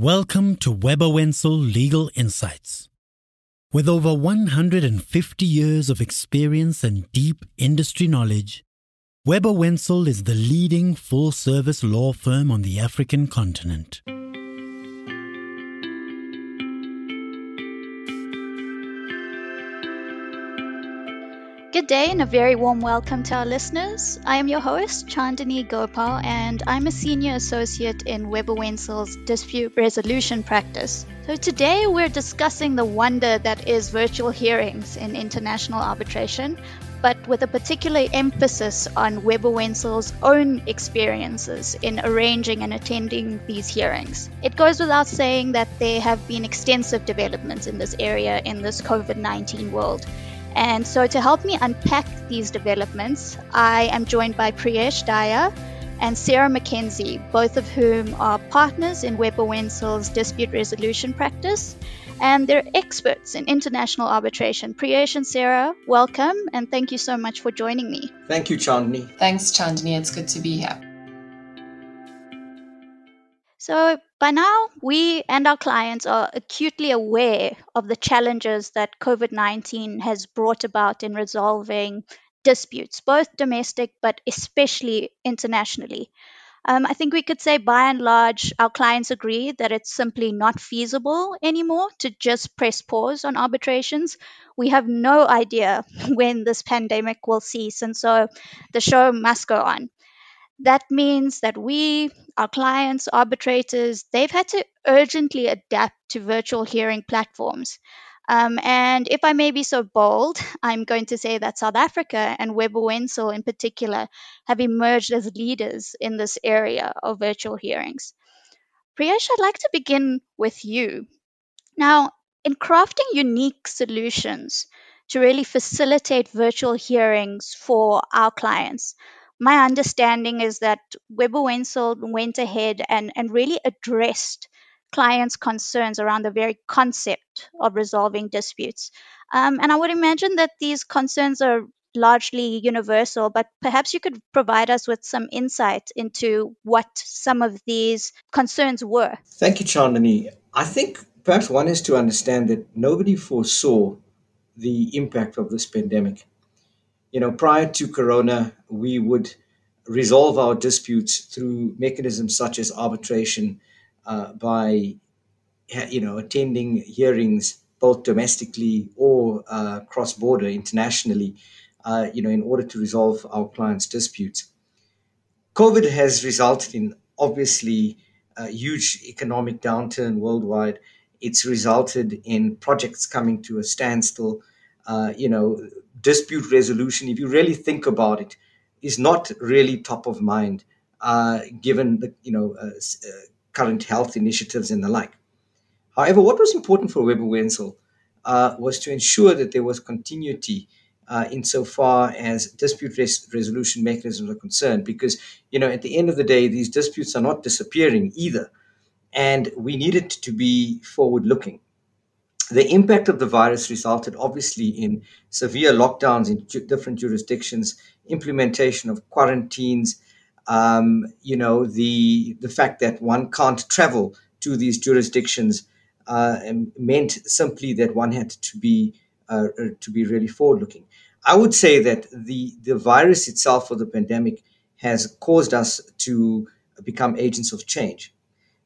Welcome to Webber Wentzel Legal Insights. With over 150 years of experience and deep industry knowledge, Webber Wentzel is the leading full service law firm on the African continent. Good day and a very warm welcome to our listeners. I am your host, Chandni Gopal, and I'm a senior associate in Webber Wentzel's dispute resolution practice. So today we're discussing the wonder that is virtual hearings in international arbitration, but with a particular emphasis on Webber Wentzel's own experiences in arranging and attending these hearings. It goes without saying that there have been extensive developments in this area in this COVID 19 world. And so, to help me unpack these developments, I am joined by Priyesh Daya and Sarah McKenzie, both of whom are partners in Webber Wentzel's dispute resolution practice, and they're experts in international arbitration. Priyesh and Sarah, welcome, and thank you so much for joining me. Thank you, Chandni. Thanks, Chandni. It's good to be here. So, by now, we and our clients are acutely aware of the challenges that COVID 19 has brought about in resolving disputes, both domestic but especially internationally. Um, I think we could say by and large, our clients agree that it's simply not feasible anymore to just press pause on arbitrations. We have no idea when this pandemic will cease, and so the show must go on. That means that we, our clients, arbitrators, they've had to urgently adapt to virtual hearing platforms. Um, and if I may be so bold, I'm going to say that South Africa and Webber Wentzel in particular have emerged as leaders in this area of virtual hearings. Priyesh, I'd like to begin with you. Now, in crafting unique solutions to really facilitate virtual hearings for our clients, my understanding is that Webber Wentzel went ahead and, and really addressed clients' concerns around the very concept of resolving disputes. Um, and I would imagine that these concerns are largely universal, but perhaps you could provide us with some insight into what some of these concerns were. Thank you, Chandni. I think perhaps one is to understand that nobody foresaw the impact of this pandemic you know, prior to Corona, we would resolve our disputes through mechanisms such as arbitration uh, by, you know, attending hearings both domestically or uh, cross-border internationally, uh, you know, in order to resolve our clients' disputes. COVID has resulted in obviously a huge economic downturn worldwide. It's resulted in projects coming to a standstill. Uh, you know, dispute resolution, if you really think about it, is not really top of mind, uh, given the you know uh, uh, current health initiatives and the like. However, what was important for Webber Wentzel uh, was to ensure that there was continuity uh, insofar as dispute res- resolution mechanisms are concerned, because you know at the end of the day, these disputes are not disappearing either, and we needed to be forward-looking the impact of the virus resulted obviously in severe lockdowns in ju- different jurisdictions, implementation of quarantines, um, you know, the the fact that one can't travel to these jurisdictions uh, meant simply that one had to be uh, uh to be really forward looking. I would say that the the virus itself or the pandemic has caused us to become agents of change.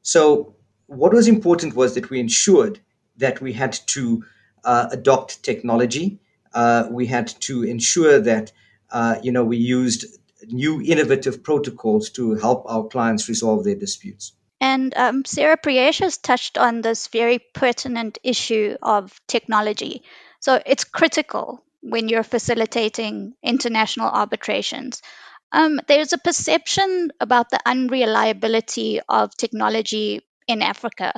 So what was important was that we ensured that we had to uh, adopt technology. Uh, we had to ensure that uh, you know we used new innovative protocols to help our clients resolve their disputes. And um, Sarah Priyesh has touched on this very pertinent issue of technology. So it's critical when you're facilitating international arbitrations. Um, there's a perception about the unreliability of technology in Africa.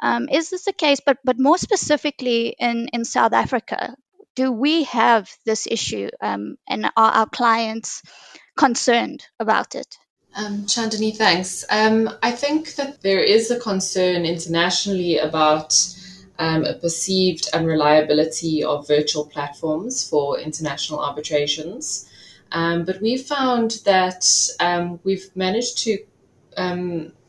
Um, is this the case? But but more specifically in in South Africa, do we have this issue, um, and are our clients concerned about it? Um, Chandni, thanks. Um, I think that there is a concern internationally about um, a perceived unreliability of virtual platforms for international arbitrations. Um, but we found that we've managed to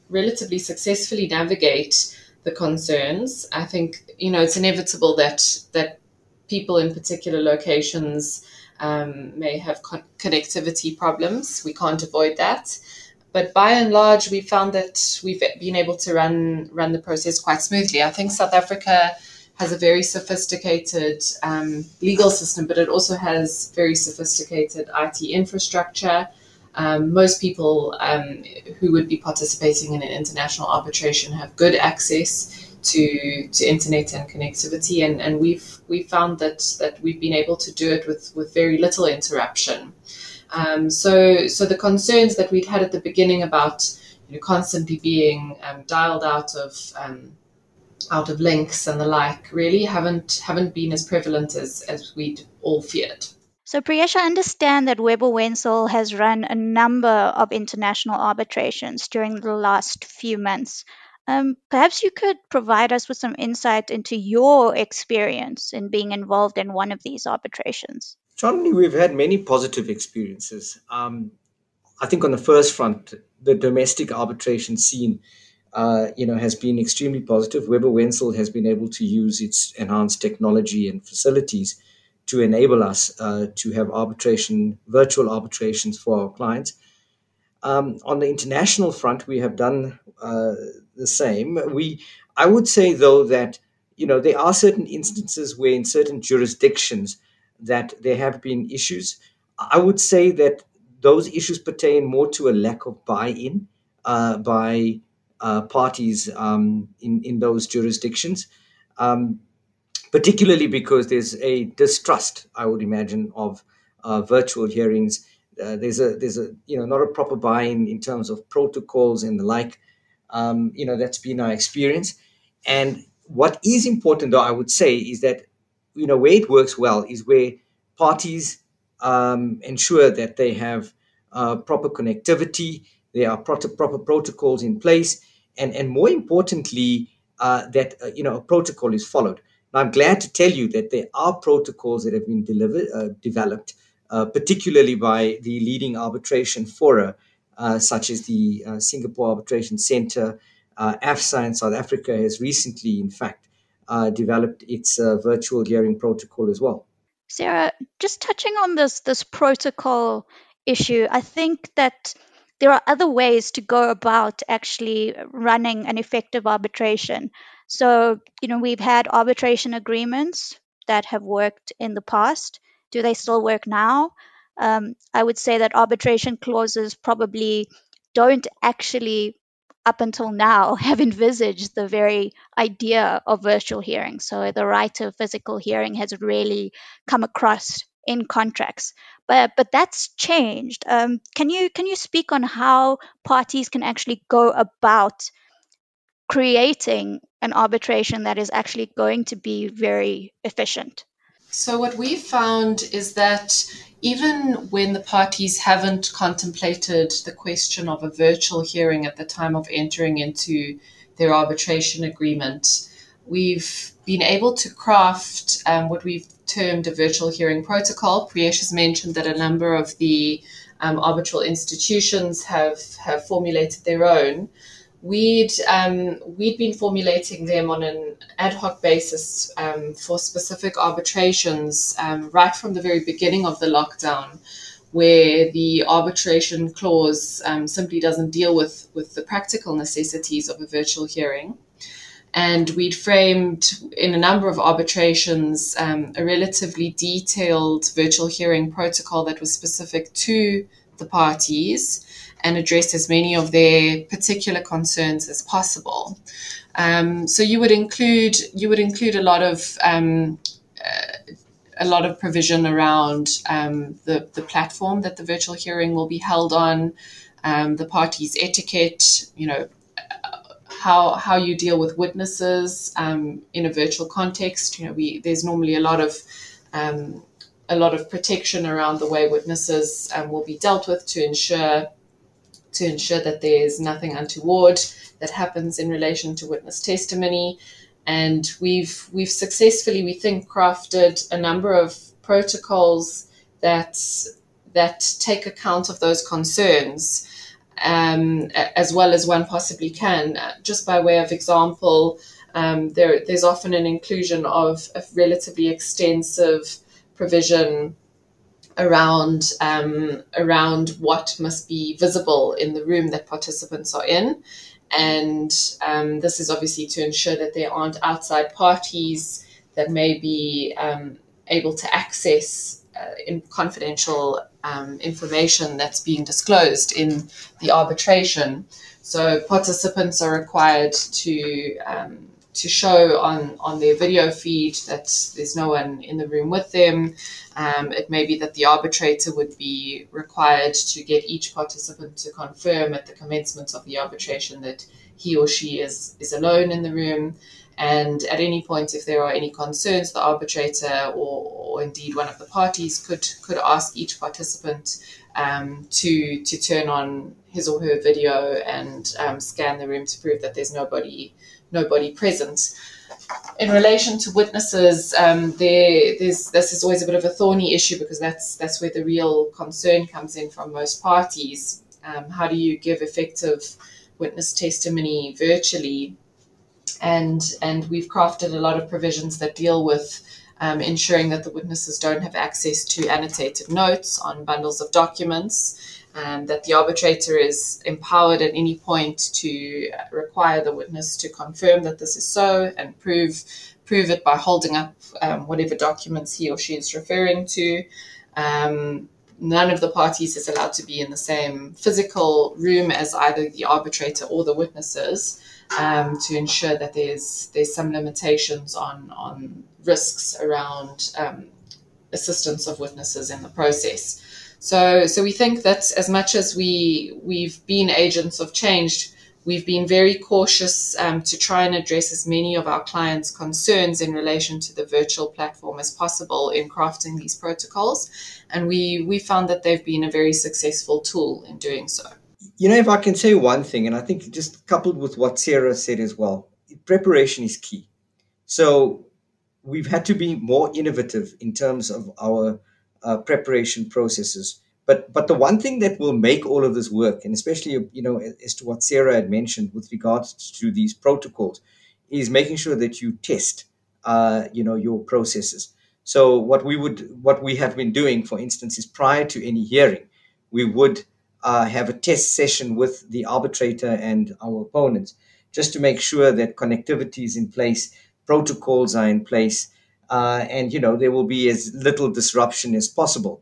relatively successfully navigate the concerns. I think you know it's inevitable that that people in particular locations um, may have con- connectivity problems. We can't avoid that. But by and large, we found that we've been able to run run the process quite smoothly. I think South Africa has a very sophisticated um, legal system, but it also has very sophisticated IT infrastructure. Um, most people um, who would be participating in an international arbitration have good access to to internet and connectivity, and, and we've we found that that we've been able to do it with with very little interruption. Um, so so the concerns that we'd had at the beginning about you know, constantly being um, dialed out of um, out of links and the like really haven't haven't been as prevalent as as we'd all feared. So, Priyesh, I understand that Webber Wentzel has run a number of international arbitrations during the last few months. Um, perhaps you could provide us with some insight into your experience in being involved in one of these arbitrations. Certainly, we've had many positive experiences. Um, I think on the first front, the domestic arbitration scene, uh, you know, has been extremely positive. Webber Wentzel has been able to use its enhanced technology and facilities to enable us uh, to have arbitration, virtual arbitrations for our clients. Um, on the international front, we have done uh, the same. We, I would say though that you know there are certain instances where in certain jurisdictions that there have been issues. I would say that those issues pertain more to a lack of buy-in uh, by uh, parties um, in in those jurisdictions. Um, particularly because there's a distrust, I would imagine, of uh, virtual hearings. Uh, there's a there's a you know not a proper buy-in in terms of protocols and the like. Um, you know that's been our experience. And what is important, though, I would say, is that you know where it works well is where parties um, ensure that they have uh, proper connectivity, there are proper, protocols in place, and and more importantly, uh, that uh, you know a protocol is followed. Now, I'm glad to tell you that there are protocols that have been delivered, uh, developed, uh, particularly by the leading arbitration fora, uh, such as the uh, Singapore Arbitration Center. Uh, AFSA in South Africa has recently, in fact, uh, developed its virtual hearing protocol as well. Sarah, just touching on this this protocol issue, I think that there are other ways to go about actually running an effective arbitration. So, you know, we've had arbitration agreements that have worked in the past. Do they still work now? Um, I would say that arbitration clauses probably don't actually, up until now, have envisaged the very idea of virtual hearing. So the right to physical hearing has really come across in contracts. But but that's changed. Um, can you can you speak on how parties can actually go about creating an arbitration that is actually going to be very efficient? So, what we found is that even when the parties haven't contemplated the question of a virtual hearing at the time of entering into their arbitration agreement, we've been able to craft um, what we've termed a virtual hearing protocol. Priyesh has mentioned that a number of the um, arbitral institutions have, have formulated their own we'd um, we'd been formulating them on an ad hoc basis um, for specific arbitrations um, right from the very beginning of the lockdown, where the arbitration clause um, simply doesn't deal with with the practical necessities of a virtual hearing. And we'd framed in a number of arbitrations um, a relatively detailed virtual hearing protocol that was specific to the parties and address as many of their particular concerns as possible. Um, so you would include you would include a lot of um, uh, a lot of provision around um, the the platform that the virtual hearing will be held on, um, the parties' etiquette, you know. How, how you deal with witnesses um, in a virtual context. You know, we there's normally a lot of um, a lot of protection around the way witnesses will be dealt with to ensure to ensure that there's nothing untoward that happens in relation to witness testimony. And we've we've successfully, we think, crafted a number of protocols that that take account of those concerns um, as well as one possibly can. Just by way of example, um, there, there's often an inclusion of a relatively extensive provision around um, around what must be visible in the room that participants are in, and um, this is obviously to ensure that there aren't outside parties that may be um, able to access uh, in confidential um, information that's being disclosed in the arbitration. So participants are required to um, to show on on their video feed that there's no one in the room with them. Um, it may be that the arbitrator would be required to get each participant to confirm at the commencement of the arbitration that he or she is is alone in the room. And at any point, if there are any concerns, the arbitrator or, or indeed one of the parties could could ask each participant um, to to turn on his or her video and um, scan the room to prove that there's nobody nobody present. In relation to witnesses, um, there, this is always a bit of a thorny issue because that's that's where the real concern comes in from most parties. Um, how do you give effective witness testimony virtually? and and we've crafted a lot of provisions that deal with um, ensuring that the witnesses don't have access to annotated notes on bundles of documents, um, that the arbitrator is empowered at any point to require the witness to confirm that this is so and prove prove it by holding up um, whatever documents he or she is referring to. Um, none of the parties is allowed to be in the same physical room as either the arbitrator or the witnesses um, to ensure that there's there's some limitations on on risks around um, assistance of witnesses in the process. So so we think that as much as we we've been agents of change, we've been very cautious um, to try and address as many of our clients' concerns in relation to the virtual platform as possible in crafting these protocols, and we we found that they've been a very successful tool in doing so. You know, if I can say one thing, and I think just coupled with what Sarah said as well, preparation is key. So we've had to be more innovative in terms of our uh, preparation processes. But but the one thing that will make all of this work, and especially you know as to what Sarah had mentioned with regards to these protocols, is making sure that you test uh, you know your processes. So what we would what we have been doing, for instance, is prior to any hearing, we would uh, have a test session with the arbitrator and our opponents just to make sure that connectivity is in place, protocols are in place, uh, and you know there will be as little disruption as possible.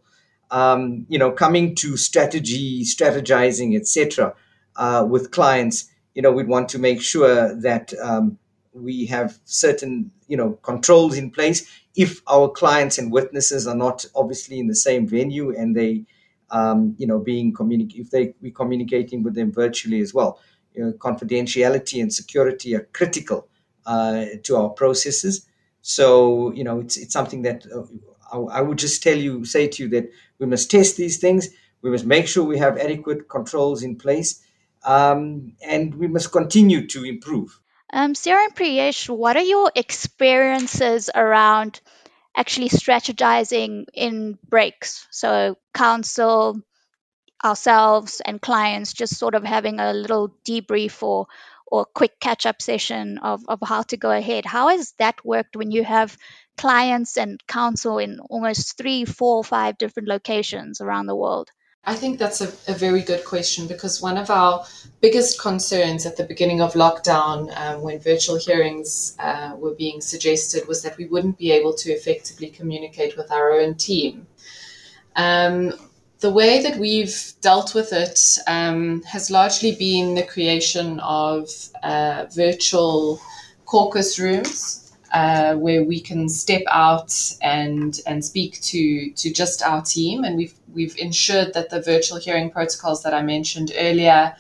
Um, you know, coming to strategy, strategizing, etc., uh, with clients, you know, we'd want to make sure that um, we have certain you know controls in place. If our clients and witnesses are not obviously in the same venue and they um, you know, being communic- if they we communicating with them virtually as well. You know, confidentiality and security are critical uh, to our processes. So you know, it's it's something that uh, I, I, would just tell you, say to you that we must test these things. We must make sure we have adequate controls in place, um, and we must continue to improve. Um, Sarah and Priyesh, what are your experiences around actually strategizing in breaks. So, counsel, ourselves, and clients just sort of having a little debrief or or quick catch up session of, of how to go ahead. How has that worked when you have clients and counsel in almost three, four, five different locations around the world? I think that's a, a, very good question because one of our biggest concerns at the beginning of lockdown, um, when virtual hearings uh, were being suggested, was that we wouldn't be able to effectively communicate with our own team. Um, the way that we've dealt with it um, has largely been the creation of uh, virtual caucus rooms uh, where we can step out and and speak to to just our team, and we've we've ensured that the virtual hearing protocols that I mentioned earlier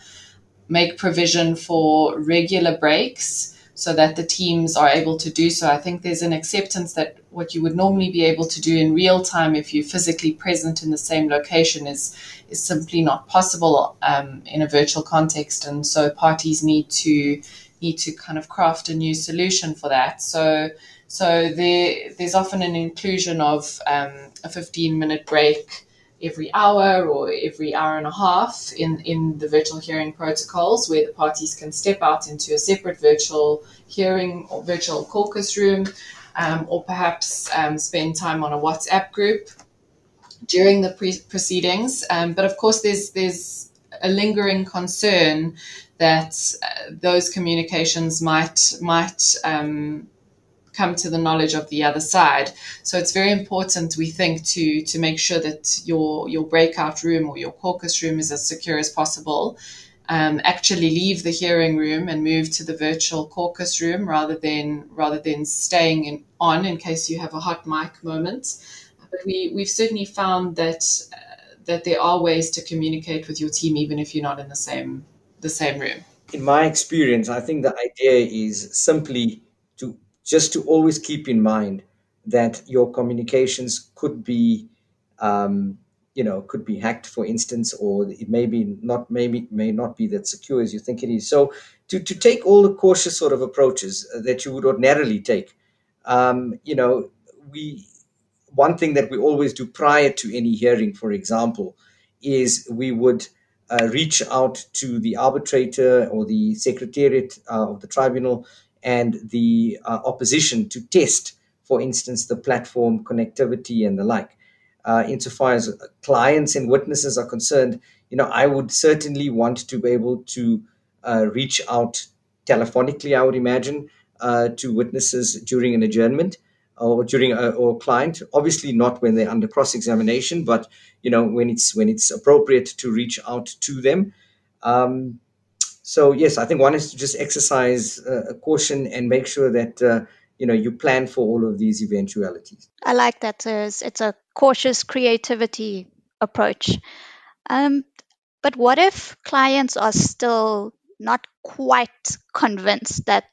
make provision for regular breaks so that the teams are able to do so. I think there's an acceptance that what you would normally be able to do in real time if you're physically present in the same location is is simply not possible um, in a virtual context, and so parties need to need to kind of craft a new solution for that. So so there there's often an inclusion of um, a 15 minute break every hour or every hour and a half in, in the virtual hearing protocols where the parties can step out into a separate virtual hearing or virtual caucus room um, or perhaps um, spend time on a WhatsApp group during the pre- proceedings. Um, but of course, there's there's a lingering concern that uh, those communications might might um, come to the knowledge of the other side. So it's very important, we think, to to make sure that your your breakout room or your caucus room is as secure as possible. Um, actually leave the hearing room and move to the virtual caucus room rather than rather than staying in, on in case you have a hot mic moment. But we we've certainly found that uh, that there are ways to communicate with your team even if you're not in the same the same room. In my experience, I think the idea is simply to just to always keep in mind that your communications could be um, you know could be hacked for instance or it may be not maybe may not be that secure as you think it is so to, to take all the cautious sort of approaches that you would ordinarily take um, you know we one thing that we always do prior to any hearing for example is we would uh, reach out to the arbitrator or the secretariat uh, of the tribunal and the uh, opposition to test, for instance, the platform connectivity and the like. Uh, insofar as clients and witnesses are concerned, you know, I would certainly want to be able to uh, reach out telephonically. I would imagine uh, to witnesses during an adjournment or during a or client. Obviously, not when they're under cross examination, but you know when it's when it's appropriate to reach out to them. Um, so yes, I think one is to just exercise uh, caution and make sure that uh, you know you plan for all of these eventualities. I like that. It's a cautious creativity approach. Um, but what if clients are still not quite convinced that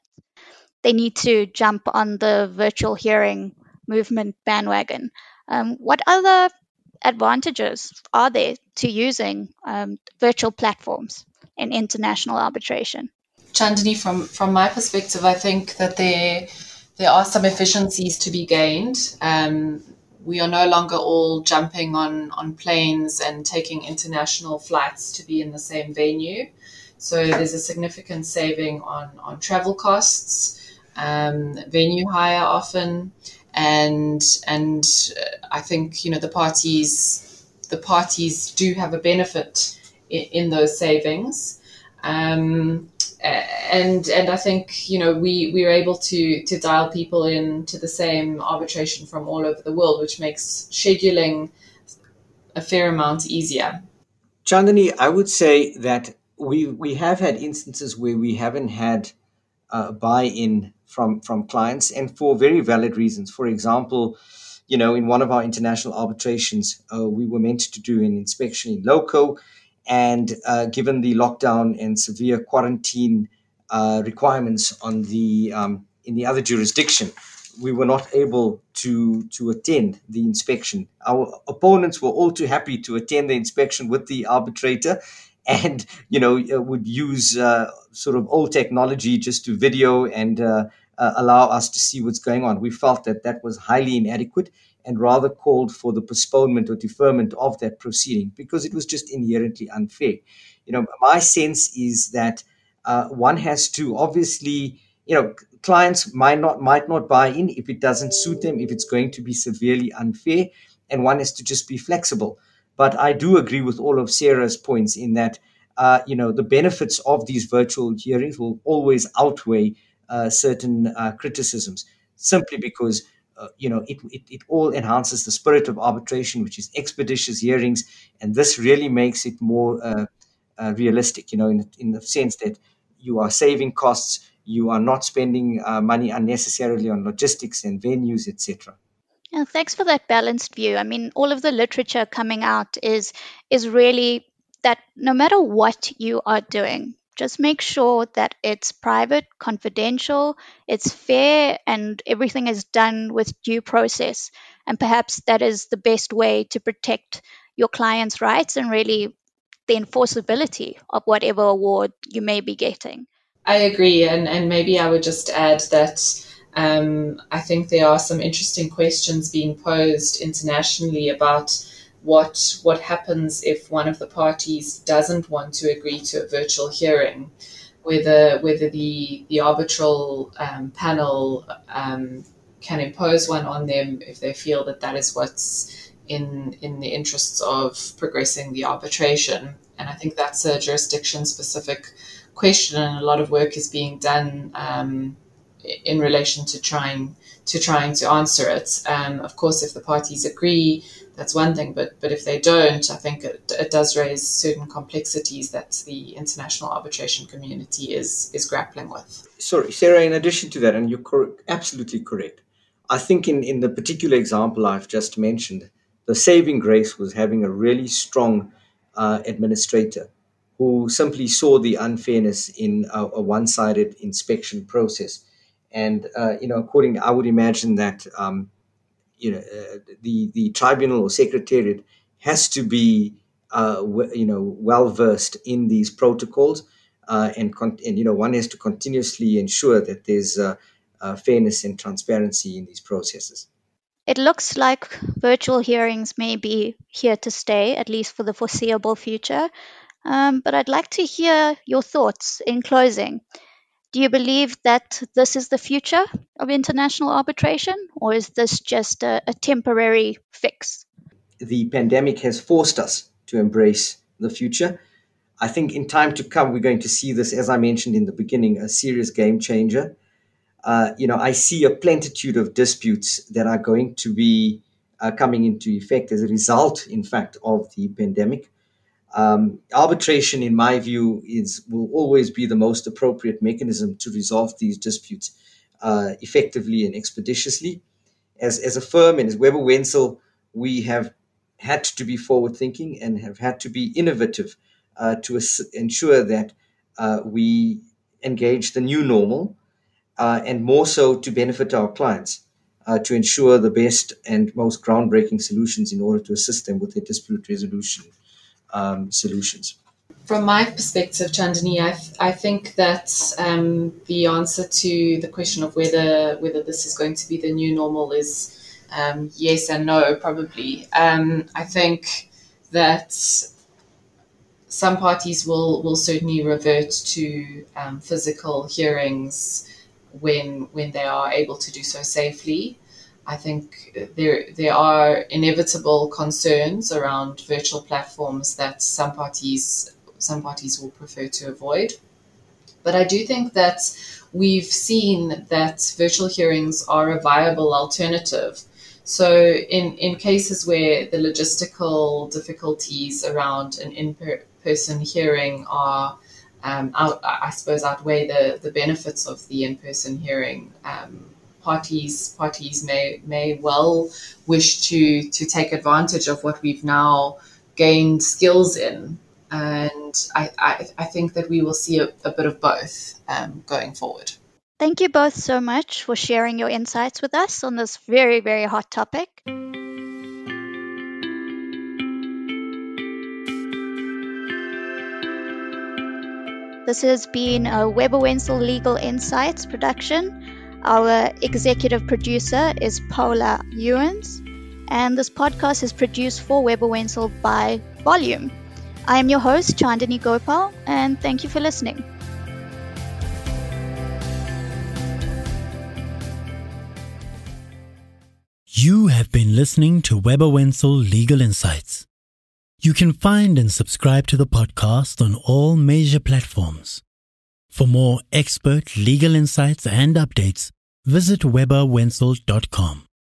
they need to jump on the virtual hearing movement bandwagon? Um, what other advantages are there to using um, virtual platforms? in international arbitration. Chandni, from, from my perspective, I think that there, there are some efficiencies to be gained. Um, we are no longer all jumping on, on planes and taking international flights to be in the same venue. So there's a significant saving on, on travel costs, um, venue hire often, and and I think you know the parties the parties do have a benefit in, those savings. Um, and and I think you know we we are able to to dial people in to the same arbitration from all over the world, which makes scheduling a fair amount easier. Chandni, I would say that we we have had instances where we haven't had uh, buy-in from from clients, and for very valid reasons. For example, you know, in one of our international arbitrations, uh, we were meant to do an inspection in loco and uh, given the lockdown and severe quarantine uh, requirements on the um, in the other jurisdiction, we were not able to to attend the inspection. Our opponents were all too happy to attend the inspection with the arbitrator, and you know uh, would use uh, sort of old technology just to video and uh, uh, allow us to see what's going on. We felt that that was highly inadequate and rather called for the postponement or deferment of that proceeding because it was just inherently unfair. You know, my sense is that uh, one has to obviously, you know, clients might not might not buy in if it doesn't suit them, if it's going to be severely unfair, and one has to just be flexible. But I do agree with all of Sarah's points in that, uh, you know, the benefits of these virtual hearings will always outweigh uh, certain uh, criticisms, simply because uh, you know, it, it, it all enhances the spirit of arbitration, which is expeditious hearings, and this really makes it more uh, uh, realistic. You know, in in the sense that you are saving costs, you are not spending money unnecessarily on logistics and venues, etc. Yeah, thanks for that balanced view. I mean, all of the literature coming out is is really that no matter what you are doing, just make sure that it's private, confidential, it's fair, and everything is done with due process. And perhaps that is the best way to protect your client's rights and really the enforceability of whatever award you may be getting. I agree. And, and maybe I would just add that um, I think there are some interesting questions being posed internationally about what what happens if one of the parties doesn't want to agree to a virtual hearing, whether whether the the arbitral um, panel um, can impose one on them if they feel that that is what's in in the interests of progressing the arbitration. And I think that's a jurisdiction specific question, and a lot of work is being done um, in relation to trying to trying to answer it. Um, of course, if the parties agree, that's one thing, but but if they don't, I think it, it does raise certain complexities that the international arbitration community is is grappling with. Sorry, Sarah. In addition to that, and you're cor- absolutely correct. I think in in the particular example I've just mentioned, the saving grace was having a really strong uh, administrator who simply saw the unfairness in a, a one-sided inspection process and uh, you know, according, I would imagine that um, you know uh, the the tribunal or secretariat has to be uh, w- you know well versed in these protocols, uh, and con- and you know one has to continuously ensure that there's uh, uh, fairness and transparency in these processes. It looks like virtual hearings may be here to stay, at least for the foreseeable future. Um, but I'd like to hear your thoughts in closing. Do you believe that this is the future of international arbitration, or is this just a, a temporary fix? The pandemic has forced us to embrace the future. I think in time to come, we're going to see this, as I mentioned in the beginning, a serious game changer. Uh, you know, I see a plentitude of disputes that are going to be uh, coming into effect as a result, in fact, of the pandemic. Um, arbitration, in my view, is will always be the most appropriate mechanism to resolve these disputes uh, effectively and expeditiously. As, as a firm and as Webber Wentzel, we have had to be forward thinking and have had to be innovative uh, to ensure that uh, we engage the new normal uh, and more so to benefit our clients. Uh, to ensure the best and most groundbreaking solutions in order to assist them with their dispute resolution um, solutions. From my perspective, Chandni, I, th- I think that um, the answer to the question of whether whether this is going to be the new normal is um, yes and no, probably. Um, I think that some parties will, will certainly revert to um, physical hearings when when they are able to do so safely. I think there there are inevitable concerns around virtual platforms that some parties some parties will prefer to avoid. But I do think that we've seen that virtual hearings are a viable alternative. So in, in cases where the logistical difficulties around an in-person hearing are, um, out, I suppose, outweigh the, the benefits of the in-person hearing, um, parties parties may may well wish to to take advantage of what we've now gained skills in, and I I, I think that we will see a, a bit of both um, going forward. Thank you both so much for sharing your insights with us on this very very hot topic. This has been a Webber Wentzel Legal Insights production. Our executive producer is Paula Youens, and this podcast is produced for Webber Wentzel by Volume. I am your host, Chandni Gopal, and thank you for listening. You have been listening to Webber Wentzel Legal Insights. You can find and subscribe to the podcast on all major platforms. For more expert legal insights and updates, visit webberwentzel.com.